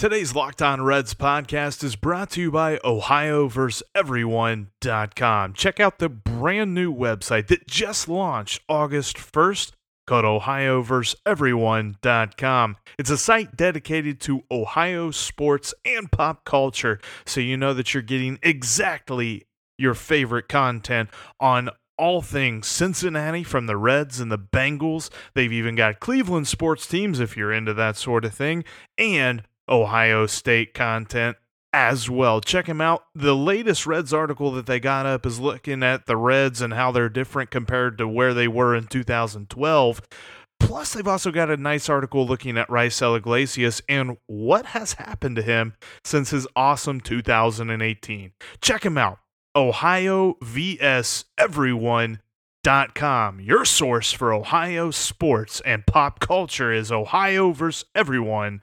Today's Locked On Reds podcast is brought to you by OhioVerseEveryone.com. Check out the brand new website that just launched August 1st called OhioVerseEveryone.com. It's a site dedicated to Ohio sports and pop culture, so you know that you're getting exactly your favorite content on all things Cincinnati from the Reds and the Bengals. They've even got Cleveland sports teams if you're into that sort of thing. And Ohio State content as well. Check him out. The latest Reds article that they got up is looking at the Reds and how they're different compared to where they were in 2012. Plus, they've also got a nice article looking at Raisel Iglesias and what has happened to him since his awesome 2018. Check him out. Ohio vs. Everyone.com. Your source for Ohio sports and pop culture is Ohio vs. Everyone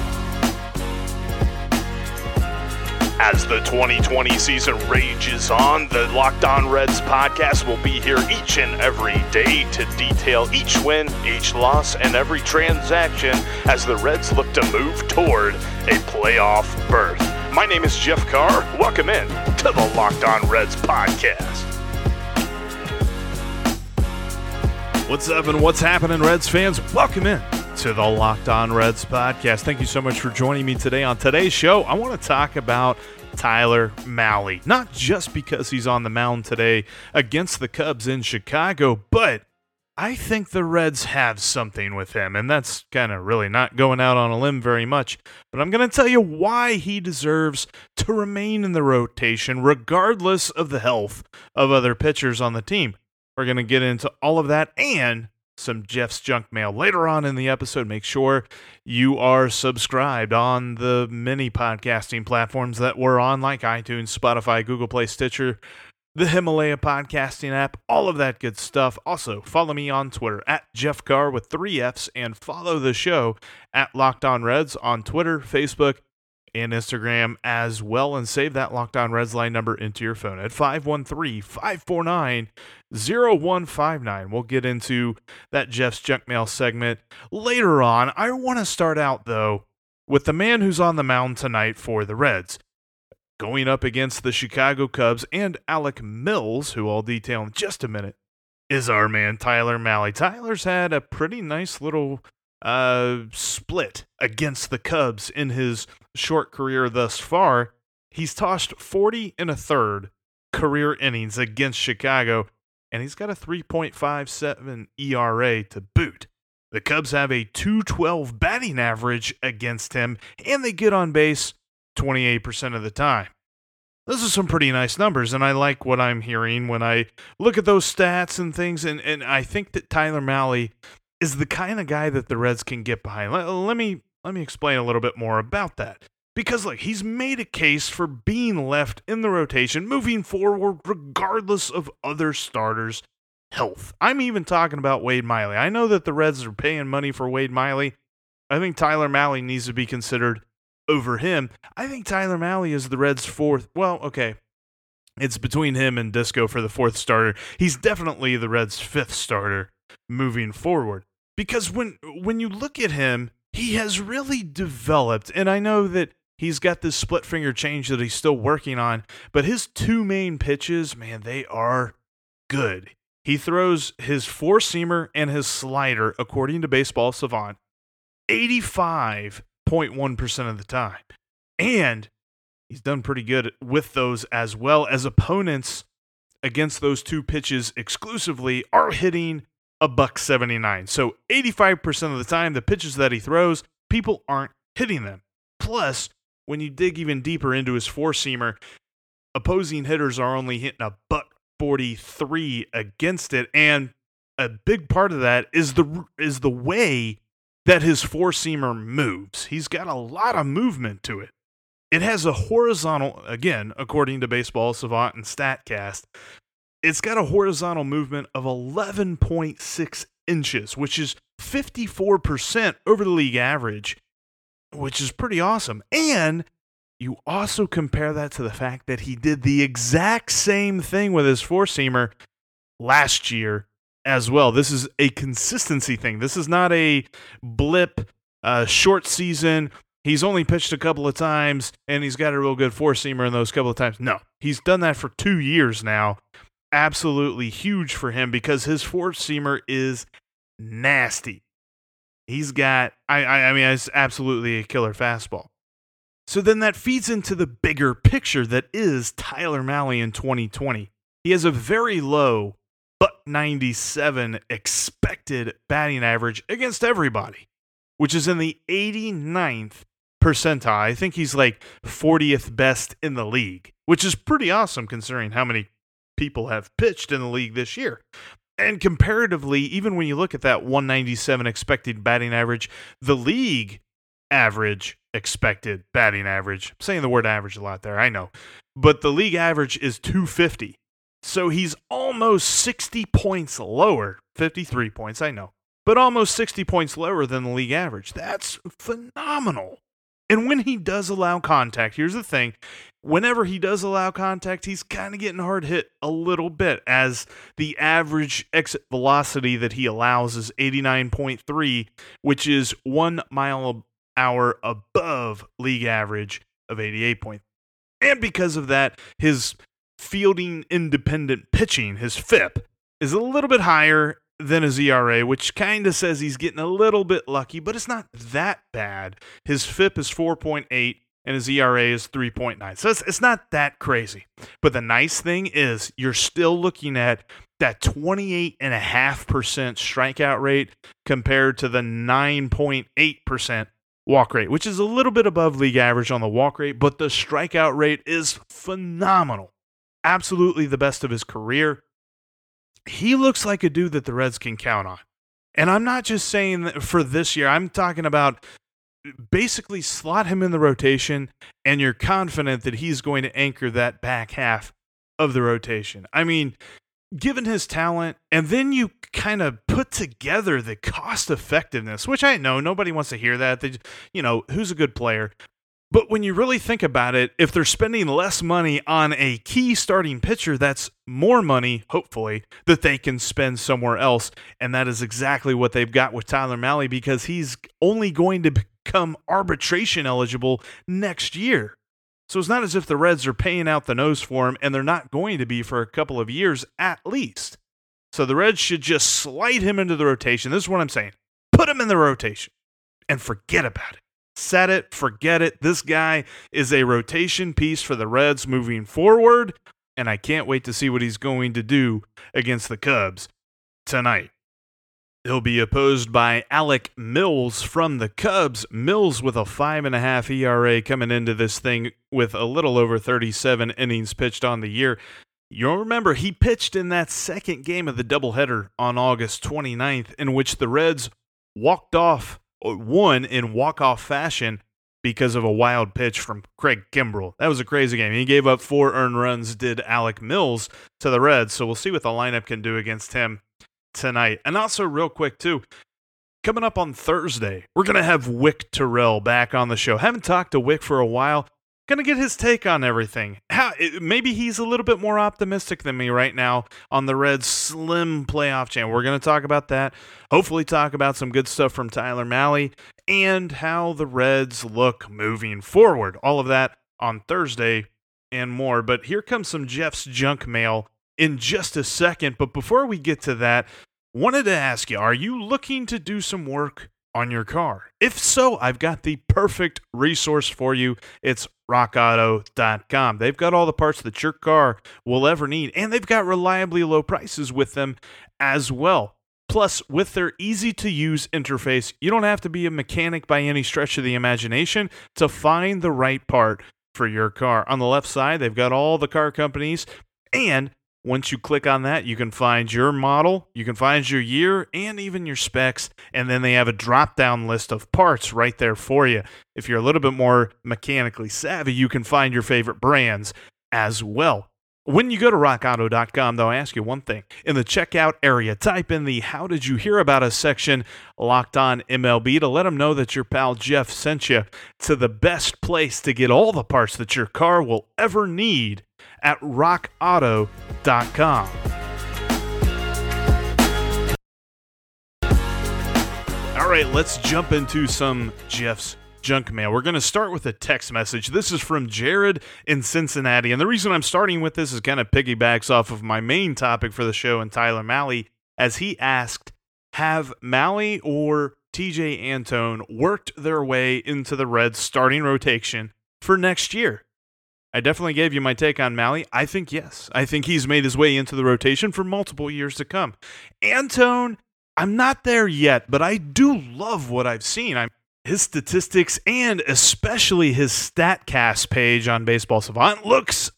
As the 2020 season rages on, the Locked On Reds podcast will be here each and every day to detail each win, each loss, and every transaction as the Reds look to move toward a playoff berth. My name is Jeff Carr. Welcome in to the Locked On Reds podcast. What's up and what's happening, Reds fans? Welcome in to the Locked On Reds podcast. Thank you so much for joining me today. On today's show, I want to talk about Tyler Mahle. Not just because he's on the mound today against the Cubs in Chicago, but I think the Reds have something with him, and that's kind of really not going out on a limb very much. But I'm going to tell you why he deserves to remain in the rotation, regardless of the health of other pitchers on the team. We're going to get into all of that and some Jeff's junk mail later on in the episode. Make sure you are subscribed on the many podcasting platforms that we're on, like iTunes, Spotify, Google Play, Stitcher, the Himalaya podcasting app, all of that good stuff. Also, follow me on Twitter at Jeff Carr with three F's and follow the show at Locked On Reds on Twitter, Facebook, and Instagram as well. And save that Locked On Reds line number into your phone at 513 549 0159. We'll get into that Jeff's Junk Mail segment later on. I want to start out, though, with the man who's on the mound tonight for the Reds. Going up against the Chicago Cubs and Alec Mills, who I'll detail in just a minute, is our man Tyler Mahle. Tyler's had a pretty nice little uh, split against the Cubs in his short career thus far. He's tossed 40 and a third career innings against Chicago, and he's got a 3.57 ERA to boot. The Cubs have a 212 batting average against him, and they get on base 28% of the time. Those are some pretty nice numbers, and I like what I'm hearing when I look at those stats and things. And, and I think that Tyler Mahle is the kind of guy that the Reds can get behind. Let, let me let me explain a little bit more about that. Because look, he's made a case for being left in the rotation moving forward regardless of other starters' health. I'm even talking about Wade Miley. I know that the Reds are paying money for Wade Miley. I think Tyler Mahle needs to be considered over him. I think Tyler Mahle is the Reds' fourth. Well, okay. It's between him and Disco for the fourth starter. He's definitely the Reds' fifth starter moving forward because when when you look at him, he has really developed. And I know that he's got this split finger change that he's still working on, but his two main pitches, man, they are good. He throws his four seamer and his slider, according to Baseball Savant, 85.1% of the time. And he's done pretty good with those as well as opponents against those two pitches exclusively are hitting a buck 79. So 85% of the time, the pitches that he throws, people aren't hitting them. Plus, when you dig even deeper into his four seamer, opposing hitters are only hitting a buck 43 against it. And a big part of that is the is the way that his four seamer moves. He's got a lot of movement to it. It has a horizontal, again, according to Baseball Savant and StatCast, it's got a horizontal movement of 11.6 inches, which is 54% over the league average, which is pretty awesome. And you also compare that to the fact that he did the exact same thing with his four seamer last year as well. This is a consistency thing. This is not a blip, uh, short season. He's only pitched a couple of times and he's got a real good four seamer in those couple of times. No, he's done that for two years now. Absolutely huge for him because his four seamer is nasty. He's got, I, I, I mean, it's absolutely a killer fastball. So then that feeds into the bigger picture that is Tyler Mahle in 2020. He has a very low but 97 expected batting average against everybody, which is in the 89th percentile. I think he's like 40th best in the league, which is pretty awesome considering how many people have pitched in the league this year. And comparatively, even when you look at that 197 expected batting average, the league average expected batting average. I'm saying the word average a lot there, I know. But the league average is 250. So he's almost 60 points lower, 53 points, I know, but almost 60 points lower than the league average. That's phenomenal. And when he does allow contact, here's the thing whenever he does allow contact, he's kind of getting hard hit a little bit as the average exit velocity that he allows is 89.3, which is one mile hour above league average of 88 point. And because of that, his fielding independent pitching, his FIP, is a little bit higher than his ERA, which kind of says he's getting a little bit lucky, but it's not that bad. His FIP is 4.8 and his ERA is 3.9. So it's, it's not that crazy. But the nice thing is you're still looking at that 28.5% strikeout rate compared to the 9.8% walk rate, which is a little bit above league average on the walk rate, but the strikeout rate is phenomenal. Absolutely the best of his career. He looks like a dude that the Reds can count on. And I'm not just saying for this year, I'm talking about basically slot him in the rotation and you're confident that he's going to anchor that back half of the rotation. I mean, given his talent, and then you kind of put together the cost effectiveness, which I know nobody wants to hear that. They, you know, who's a good player? But when you really think about it, if they're spending less money on a key starting pitcher, that's more money, hopefully, that they can spend somewhere else. And that is exactly what they've got with Tyler Mahle because he's only going to become arbitration eligible next year. So it's not as if the Reds are paying out the nose for him, and they're not going to be for a couple of years at least. So the Reds should just slide him into the rotation. This is what I'm saying. Put him in the rotation and forget about it. Set it, forget it. This guy is a rotation piece for the Reds moving forward, and I can't wait to see what he's going to do against the Cubs tonight. He'll be opposed by Alec Mills from the Cubs. Mills with a five and a half ERA coming into this thing with a little over 37 innings pitched on the year. You'll remember he pitched in that second game of the doubleheader on August 29th, in which the Reds walked off, won in walk-off fashion because of a wild pitch from Craig Kimbrel. That was a crazy game. He gave up four earned runs, did Alec Mills to the Reds. So we'll see what the lineup can do against him tonight. And also, real quick, too, coming up on Thursday, we're going to have Wick Terrell back on the show. Haven't talked to Wick for a while. Going to get his take on everything. How maybe he's a little bit more optimistic than me right now on the Reds' slim playoff chance. We're going to talk about that. Hopefully, talk about some good stuff from Tyler Mahle and how the Reds look moving forward. All of that on Thursday and more. But here comes some Jeff's junk mail in just a second. But before we get to that, wanted to ask you are you looking to do some work on your car? If so, I've got the perfect resource for you. It's rockauto.com. They've got all the parts that your car will ever need, and they've got reliably low prices with them as well. Plus, with their easy to use interface, you don't have to be a mechanic by any stretch of the imagination to find the right part for your car. On the left side, they've got all the car companies, and once you click on that, you can find your model, you can find your year, and even your specs. And then they have a drop down list of parts right there for you. If you're a little bit more mechanically savvy, you can find your favorite brands as well. When you go to rockauto.com, though, I ask you one thing. In the checkout area, type in the How Did You Hear About Us section, locked on MLB, to let them know that your pal Jeff sent you to the best place to get all the parts that your car will ever need at rockauto.com. All right, let's jump into some Jeff's junk mail. We're going to start with a text message. This is from Jared in Cincinnati. And the reason I'm starting with this is kind of piggybacks off of my main topic for the show and Tyler Mahle, as he asked, have Mahle or Tejay Antone worked their way into the Reds starting rotation for next year? I definitely gave you my take on Mahle. I think yes. I think he's made his way into the rotation for multiple years to come. Antone, I'm not there yet, but I do love what I've seen. I'm his statistics and especially his StatCast page on Baseball Savant looks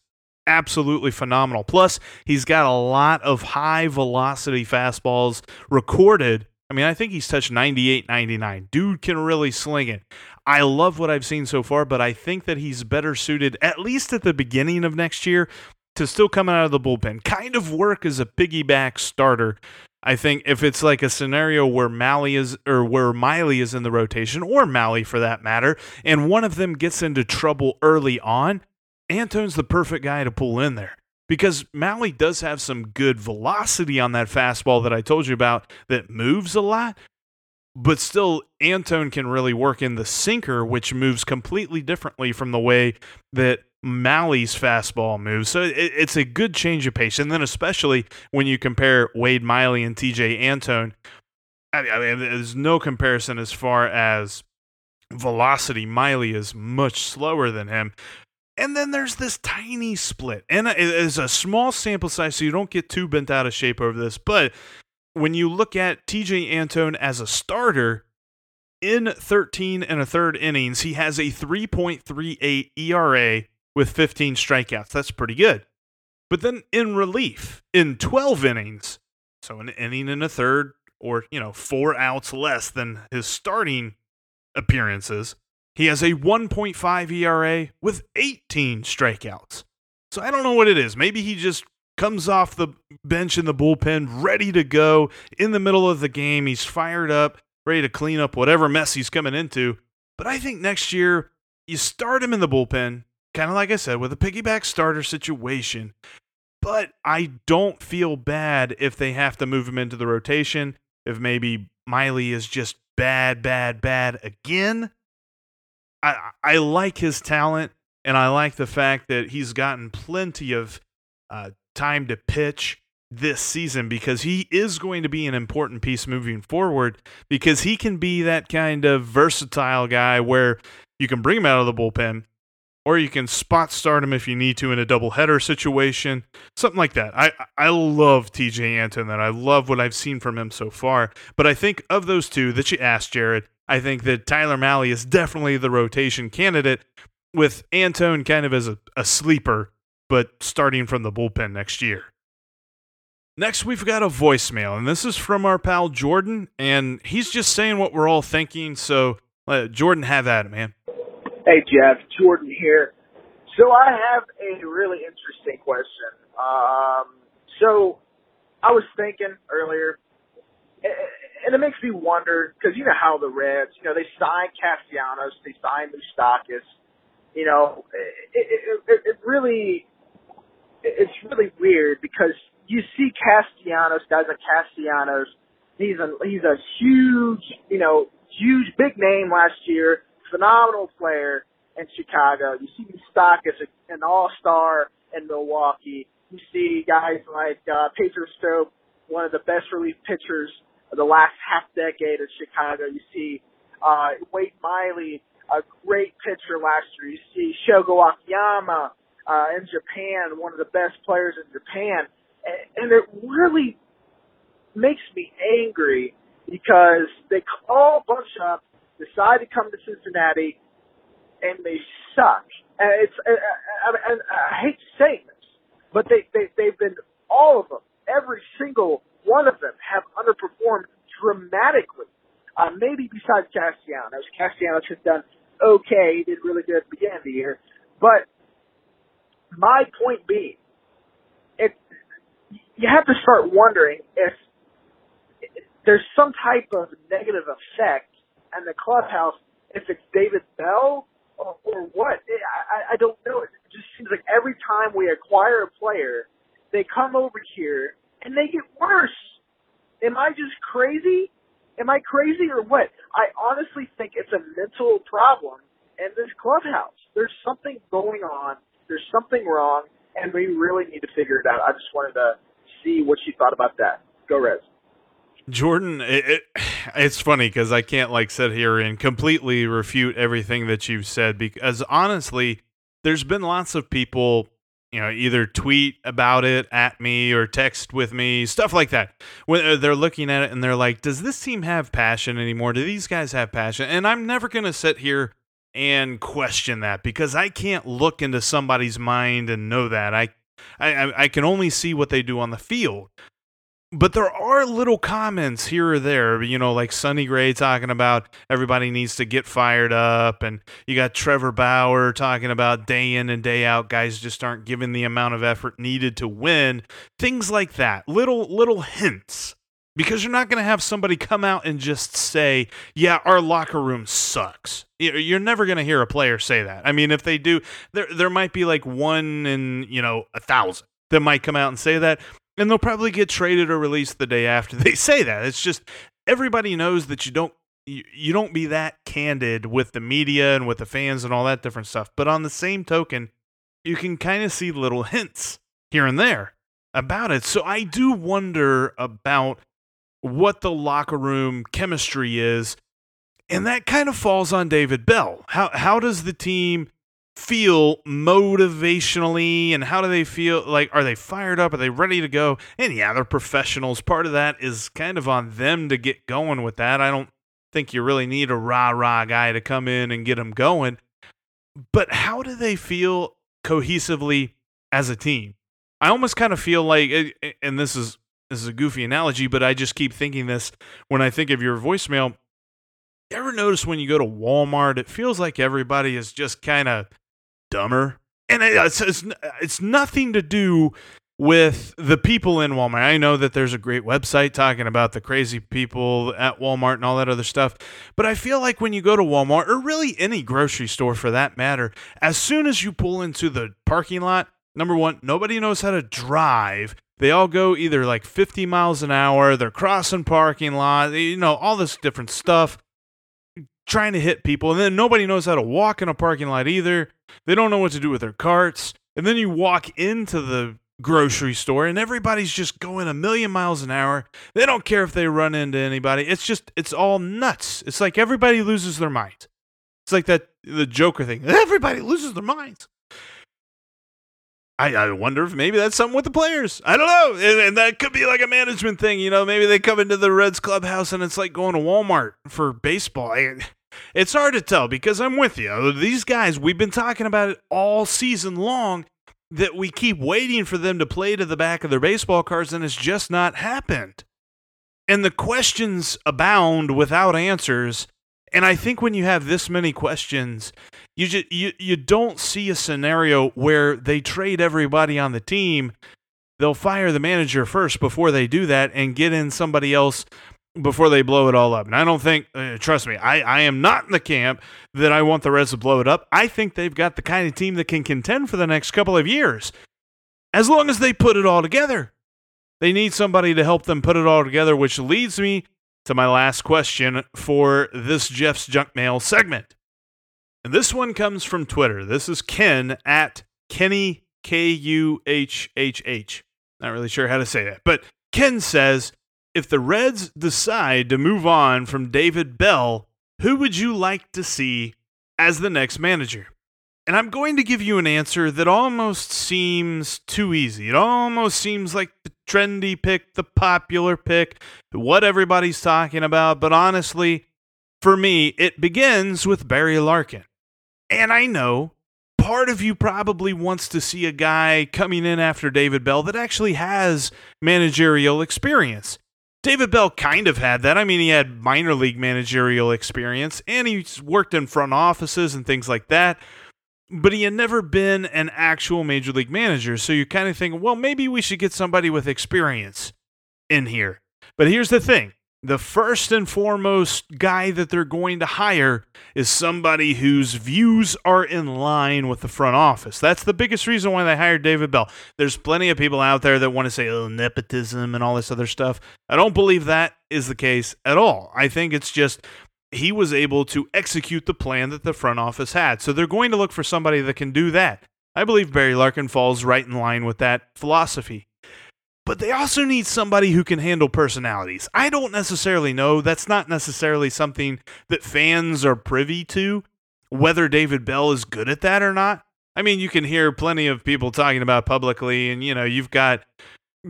absolutely phenomenal. Plus, he's got a lot of high velocity fastballs recorded. I mean, I think he's touched 98, 99. Dude can really sling it. I love what I've seen so far, but I think that he's better suited, at least at the beginning of next year, to still coming out of the bullpen. Kind of work as a piggyback starter I think if it's like a scenario where Mahle is or where Miley is in the rotation, or Mahle for that matter, and one of them gets into trouble early on, Antone's the perfect guy to pull in there. Because Mahle does have some good velocity on that fastball that I told you about that moves a lot, but still Antone can really work in the sinker, which moves completely differently from the way that Mahle's fastball moves. So it, it's a good change of pace. And then, especially when you compare Wade Miley and Tejay Antone, I mean, there's no comparison as far as velocity. Miley is much slower than him. And then there's this tiny split. And it is a small sample size, so you don't get too bent out of shape over this. But when you look at Tejay Antone as a starter, in 13 and a third innings, he has a 3.38 ERA with 15 strikeouts. That's pretty good. But then in relief, in 12 innings, so an inning and a third, or, you know, four outs less than his starting appearances, he has a 1.5 ERA with 18 strikeouts. So I don't know what it is. Maybe he just comes off the bench in the bullpen, ready to go in the middle of the game. He's fired up, ready to clean up whatever mess he's coming into. But I think next year, you start him in the bullpen, kind of like I said, with a piggyback starter situation. But I don't feel bad if they have to move him into the rotation. If maybe Miley is just bad, bad, bad again. I I like his talent, and I like the fact that he's gotten plenty of uh, time to pitch this season because he is going to be an important piece moving forward because he can be that kind of versatile guy where you can bring him out of the bullpen or you can spot start him if you need to in a doubleheader situation, something like that. I I love Tejay Antone and I love what I've seen from him so far. But I think of those two that you asked, Jared, I think that Tyler Mahle is definitely the rotation candidate with Antone kind of as a, a sleeper, but starting from the bullpen next year. Next, we've got a voicemail, and this is from our pal Jordan, and he's just saying what we're all thinking. So, uh, Jordan, have at it, man. Hey, Jeff, Jordan here. So I have a really interesting question. Um, so I was thinking earlier, and it makes me wonder because you know how the Reds, you know, they signed Castellanos, they signed Moustakas. You know, it, it, it, it really, it's really weird because you see Castellanos, guys like Castellanos. He's a he's a huge, you know, huge big name last year phenomenal player in Chicago. You see Moustakas, an all-star in Milwaukee. You see guys like uh, Pedro Strop, one of the best relief pitchers of the last half decade in Chicago. You see uh, Wade Miley, a great pitcher last year. You see Shogo Akiyama uh, in Japan, one of the best players in Japan. And it really makes me angry because they all bunch up decide to come to Cincinnati, and they suck. And it's and, I hate saying this, but they they they've been all of them, every single one of them have underperformed dramatically. Uh, maybe besides Castellanos, Castellanos has done okay. Did really good at the beginning of the year, but my point being it you have to start wondering if there's some type of negative effect in the clubhouse if it's David Bell or, or what. Eh, I, I don't know. It just seems like every time we acquire a player, they come over here and they get worse. Am I just crazy? Am I crazy or what? I honestly think it's a mental problem in this clubhouse. There's something going on. There's something wrong, and we really need to figure it out. I just wanted to see what you thought about that. Go Reds. Jordan, it, it, it's funny because I can't like sit here and completely refute everything that you've said because honestly, there's been lots of people, you know, either tweet about it at me or text with me, stuff like that. When uh, they're looking at it and they're like, "Does this team have passion anymore? Do these guys have passion?" And I'm never gonna sit here and question that because I can't look into somebody's mind and know that. I I, I can only see what they do on the field but there are little comments here or there, you know, like Sonny Gray talking about everybody needs to get fired up, and you got Trevor Bauer talking about day in and day out, guys just aren't given the amount of effort needed to win. Things like that, little little hints, because you're not going to have somebody come out and just say, "Yeah, our locker room sucks." You're never going to hear a player say that. I mean, if they do, there there might be like one in you know a thousand that might come out and say that and they'll probably get traded or released the day after they say that. It's just everybody knows that you don't you, you don't be that candid with the media and with the fans and all that different stuff. But on the same token, you can kind of see little hints here and there about it. So I do wonder about what the locker room chemistry is. And that kind of falls on David Bell. How how does the team feel motivationally and how do they feel like are they fired up? Are they ready to go? And yeah they're professionals. Part of that is kind of on them to get going with that. I don't think you really need a rah rah guy to come in and get them going. But how do they feel cohesively as a team? I almost kind of feel like eh, eh, and this is this is a goofy analogy but i just keep thinking this when i think of your voicemail. You ever notice when you go to Walmart, it feels like everybody is just kind of dumber. And it's, it's, it's nothing to do with the people in Walmart. I know that there's a great website talking about the crazy people at Walmart and all that other stuff, but I feel like when you go to Walmart or really any grocery store for that matter, as soon as you pull into the parking lot, number one, nobody knows how to drive. They all go either like 50 miles an hour, they're crossing parking lot, you know, all this different stuff trying to hit people, and then nobody knows how to walk in a parking lot either. They don't know what to do with their carts. And then you walk into the grocery store and everybody's just going a million miles an hour. They don't care if they run into anybody. It's just it's all nuts. It's like everybody loses their mind. It's like that the Joker thing. Everybody loses their minds. I, I wonder if maybe that's something with the players. I don't know. And, and, that could be like a management thing. You know, maybe they come into the Reds clubhouse and it's like going to Walmart for baseball. I, it's hard to tell because I'm with you. These guys, we've been talking about it all season long that we keep waiting for them to play to the back of their baseball cards and it's just not happened. And the questions abound without answers. And I think when you have this many questions, you just you, you don't see a scenario where they trade everybody on the team. They'll fire the manager first before they do that and get in somebody else before they blow it all up. And I don't think, uh, trust me, I, I am not in the camp that I want the Reds to blow it up. I think they've got the kind of team that can contend for the next couple of years, as long as they put it all together. They need somebody to help them put it all together, which leads me to my last question for this Jeff's Junk Mail segment. And this one comes from Twitter. This is Ken at Kenny K U H H H. Not really sure how to say that, but Ken says, if the Reds decide to move on from David Bell, who would you like to see as the next manager? And I'm going to give you an answer that almost seems too easy. It almost seems like the trendy pick, the popular pick, what everybody's talking about. But honestly, for me, it begins with Barry Larkin. And I know part of you probably wants to see a guy coming in after David Bell that actually has managerial experience. David Bell kind of had that. I mean, he had minor league managerial experience and he's worked in front offices and things like that. But he had never been an actual major league manager. So you're kind of thinking, well, maybe we should get somebody with experience in here. But here's the thing the first and foremost guy that they're going to hire is somebody whose views are in line with the front office. That's the biggest reason why they hired David Bell. There's plenty of people out there that want to say, oh, nepotism and all this other stuff. I don't believe that is the case at all. I think it's just he was able to execute the plan that the front office had. So they're going to look for somebody that can do that. I believe Barry Larkin falls right in line with that philosophy. But they also need somebody who can handle personalities. I don't necessarily know. That's not necessarily something that fans are privy to, whether David Bell is good at that or not. I mean, you can hear plenty of people talking about publicly, and you know, you've got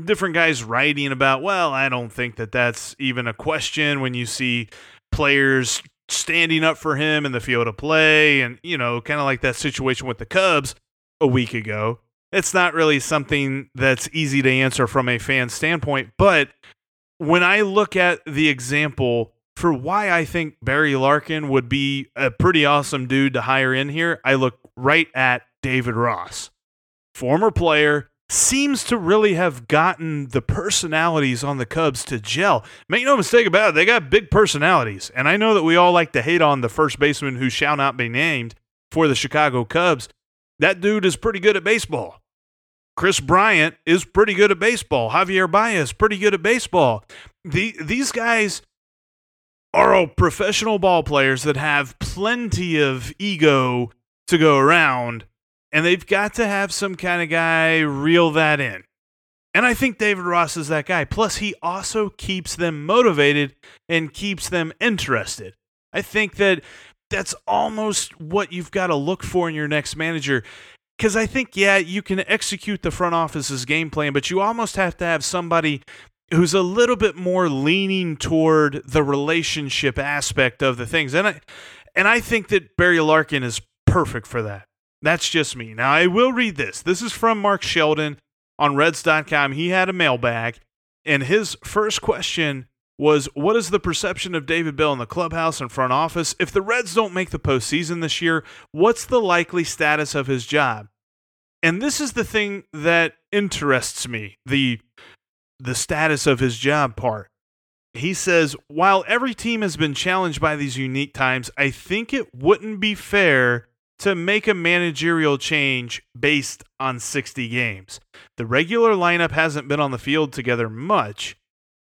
different guys writing about, well, I don't think that that's even a question when you see players standing up for him in the field of play and you know kind of like that situation with the Cubs a week ago. It's not really something that's easy to answer from a fan standpoint but when I look at the example for why I think Barry Larkin would be a pretty awesome dude to hire in here I look right at David Ross former player seems to really have gotten the personalities on the Cubs to gel. Make no mistake about it, they got big personalities. And I know that we all like to hate on the first baseman who shall not be named for the Chicago Cubs. That dude is pretty good at baseball. Kris Bryant is pretty good at baseball. Javier Baez pretty good at baseball. The, these guys are all professional ball players that have plenty of ego to go around and they've got to have some kind of guy reel that in. And I think David Ross is that guy. Plus, he also keeps them motivated and keeps them interested. I think that that's almost what you've got to look for in your next manager. Because I think, yeah, you can execute the front office's game plan, but you almost have to have somebody who's a little bit more leaning toward the relationship aspect of the things. And I, and I think that Barry Larkin is perfect for that. That's just me. Now, I will read this. This is from Mark Sheldon on Reds.com. He had a mailbag, and his first question was What is the perception of David Bell in the clubhouse and front office? If the Reds don't make the postseason this year, what's the likely status of his job? And this is the thing that interests me the, the status of his job part. He says, While every team has been challenged by these unique times, I think it wouldn't be fair to make a managerial change based on 60 games. The regular lineup hasn't been on the field together much.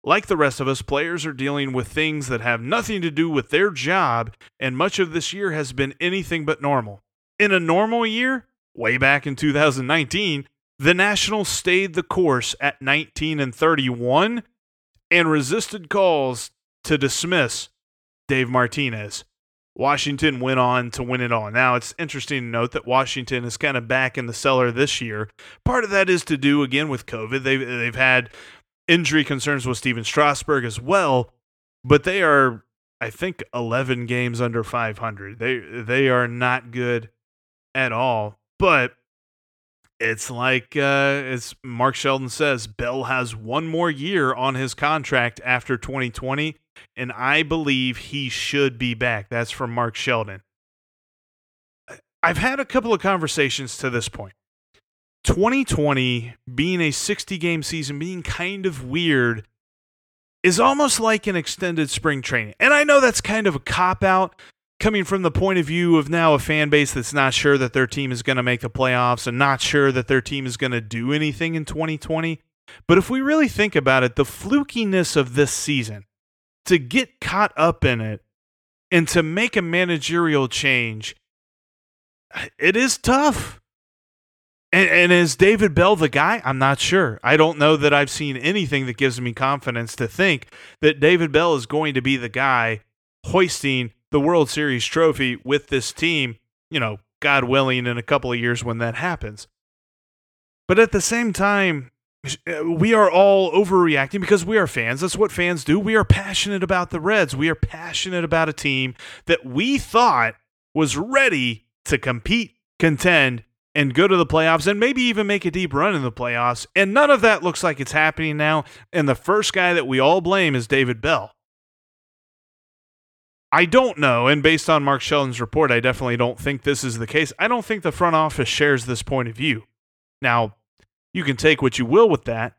Like the rest of us, players are dealing with things that have nothing to do with their job, and much of this year has been anything but normal. In a normal year, way back in 2019, the Nationals stayed the course at 19 and 31 and resisted calls to dismiss Dave Martinez. Washington went on to win it all. Now, it's interesting to note that Washington is kind of back in the cellar this year. Part of that is to do, again, with COVID. They've, they've had injury concerns with Stephen Strasburg as well, but they are, I think, 11 games under 500. They, they are not good at all. But it's like uh, as Mark Sheldon says, Bell has one more year on his contract after 2020 and I believe he should be back. That's from Mark Sheldon. I've had a couple of conversations to this point. 2020 being a 60 game season, being kind of weird, is almost like an extended spring training. And I know that's kind of a cop out coming from the point of view of now a fan base that's not sure that their team is going to make the playoffs and not sure that their team is going to do anything in 2020. But if we really think about it, the flukiness of this season, to get caught up in it and to make a managerial change, it is tough. And, and, is David Bell the guy? I'm not sure. I don't know that I've seen anything that gives me confidence to think that David Bell is going to be the guy hoisting the World Series trophy with this team, you know, God willing, in a couple of years when that happens. But at the same time, Uh, we are all overreacting because we are fans. That's what fans do. We are passionate about the Reds. We are passionate about a team that we thought was ready to compete, contend, and go to the playoffs and maybe even make a deep run in the playoffs. And none of that looks like it's happening now. And the first guy that we all blame is David Bell. I don't know. And based on Mark Sheldon's report, I definitely don't think this is the case. I don't think the front office shares this point of view. Now, you can take what you will with that.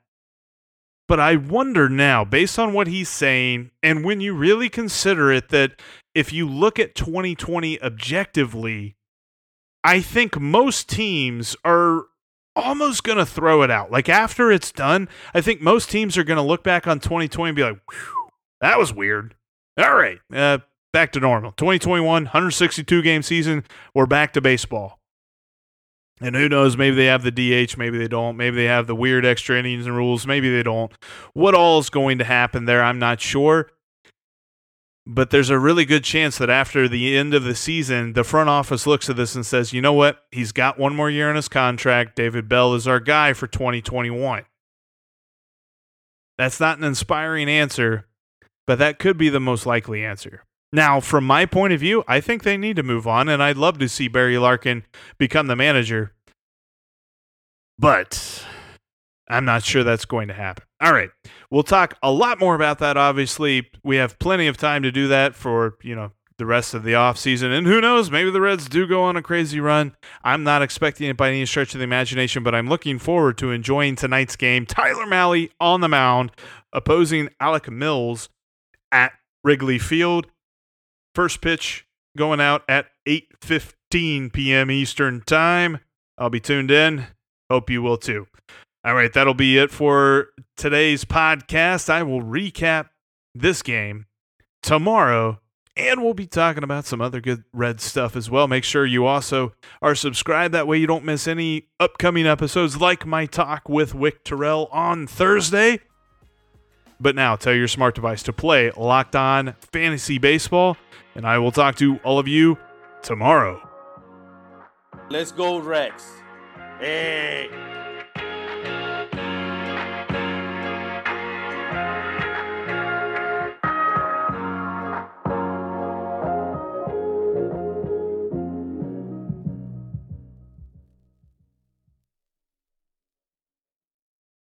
But I wonder now, based on what he's saying, and when you really consider it, that if you look at 2020 objectively, I think most teams are almost going to throw it out. Like after it's done, I think most teams are going to look back on 2020 and be like, that was weird. All right, uh, back to normal. 2021, 162 game season. We're back to baseball. And who knows? Maybe they have the DH, maybe they don't. Maybe they have the weird extra innings and rules, maybe they don't. What all is going to happen there, I'm not sure. But there's a really good chance that after the end of the season, the front office looks at this and says, you know what? He's got one more year in his contract. David Bell is our guy for 2021. That's not an inspiring answer, but that could be the most likely answer. Now, from my point of view, I think they need to move on, and I'd love to see Barry Larkin become the manager. But I'm not sure that's going to happen. All right. We'll talk a lot more about that, obviously. We have plenty of time to do that for, you know, the rest of the offseason. And who knows, maybe the Reds do go on a crazy run. I'm not expecting it by any stretch of the imagination, but I'm looking forward to enjoying tonight's game. Tyler Mahle on the mound, opposing Alec Mills at Wrigley Field. First pitch going out at 8:15 p.m. Eastern Time. I'll be tuned in. Hope you will too. All right, that'll be it for today's podcast. I will recap this game tomorrow, and we'll be talking about some other good red stuff as well. Make sure you also are subscribed. That way, you don't miss any upcoming episodes like my talk with Wick Terrell on Thursday. But now, tell your smart device to play Locked On Fantasy Baseball, and I will talk to all of you tomorrow. Let's go, Reds. Yeah.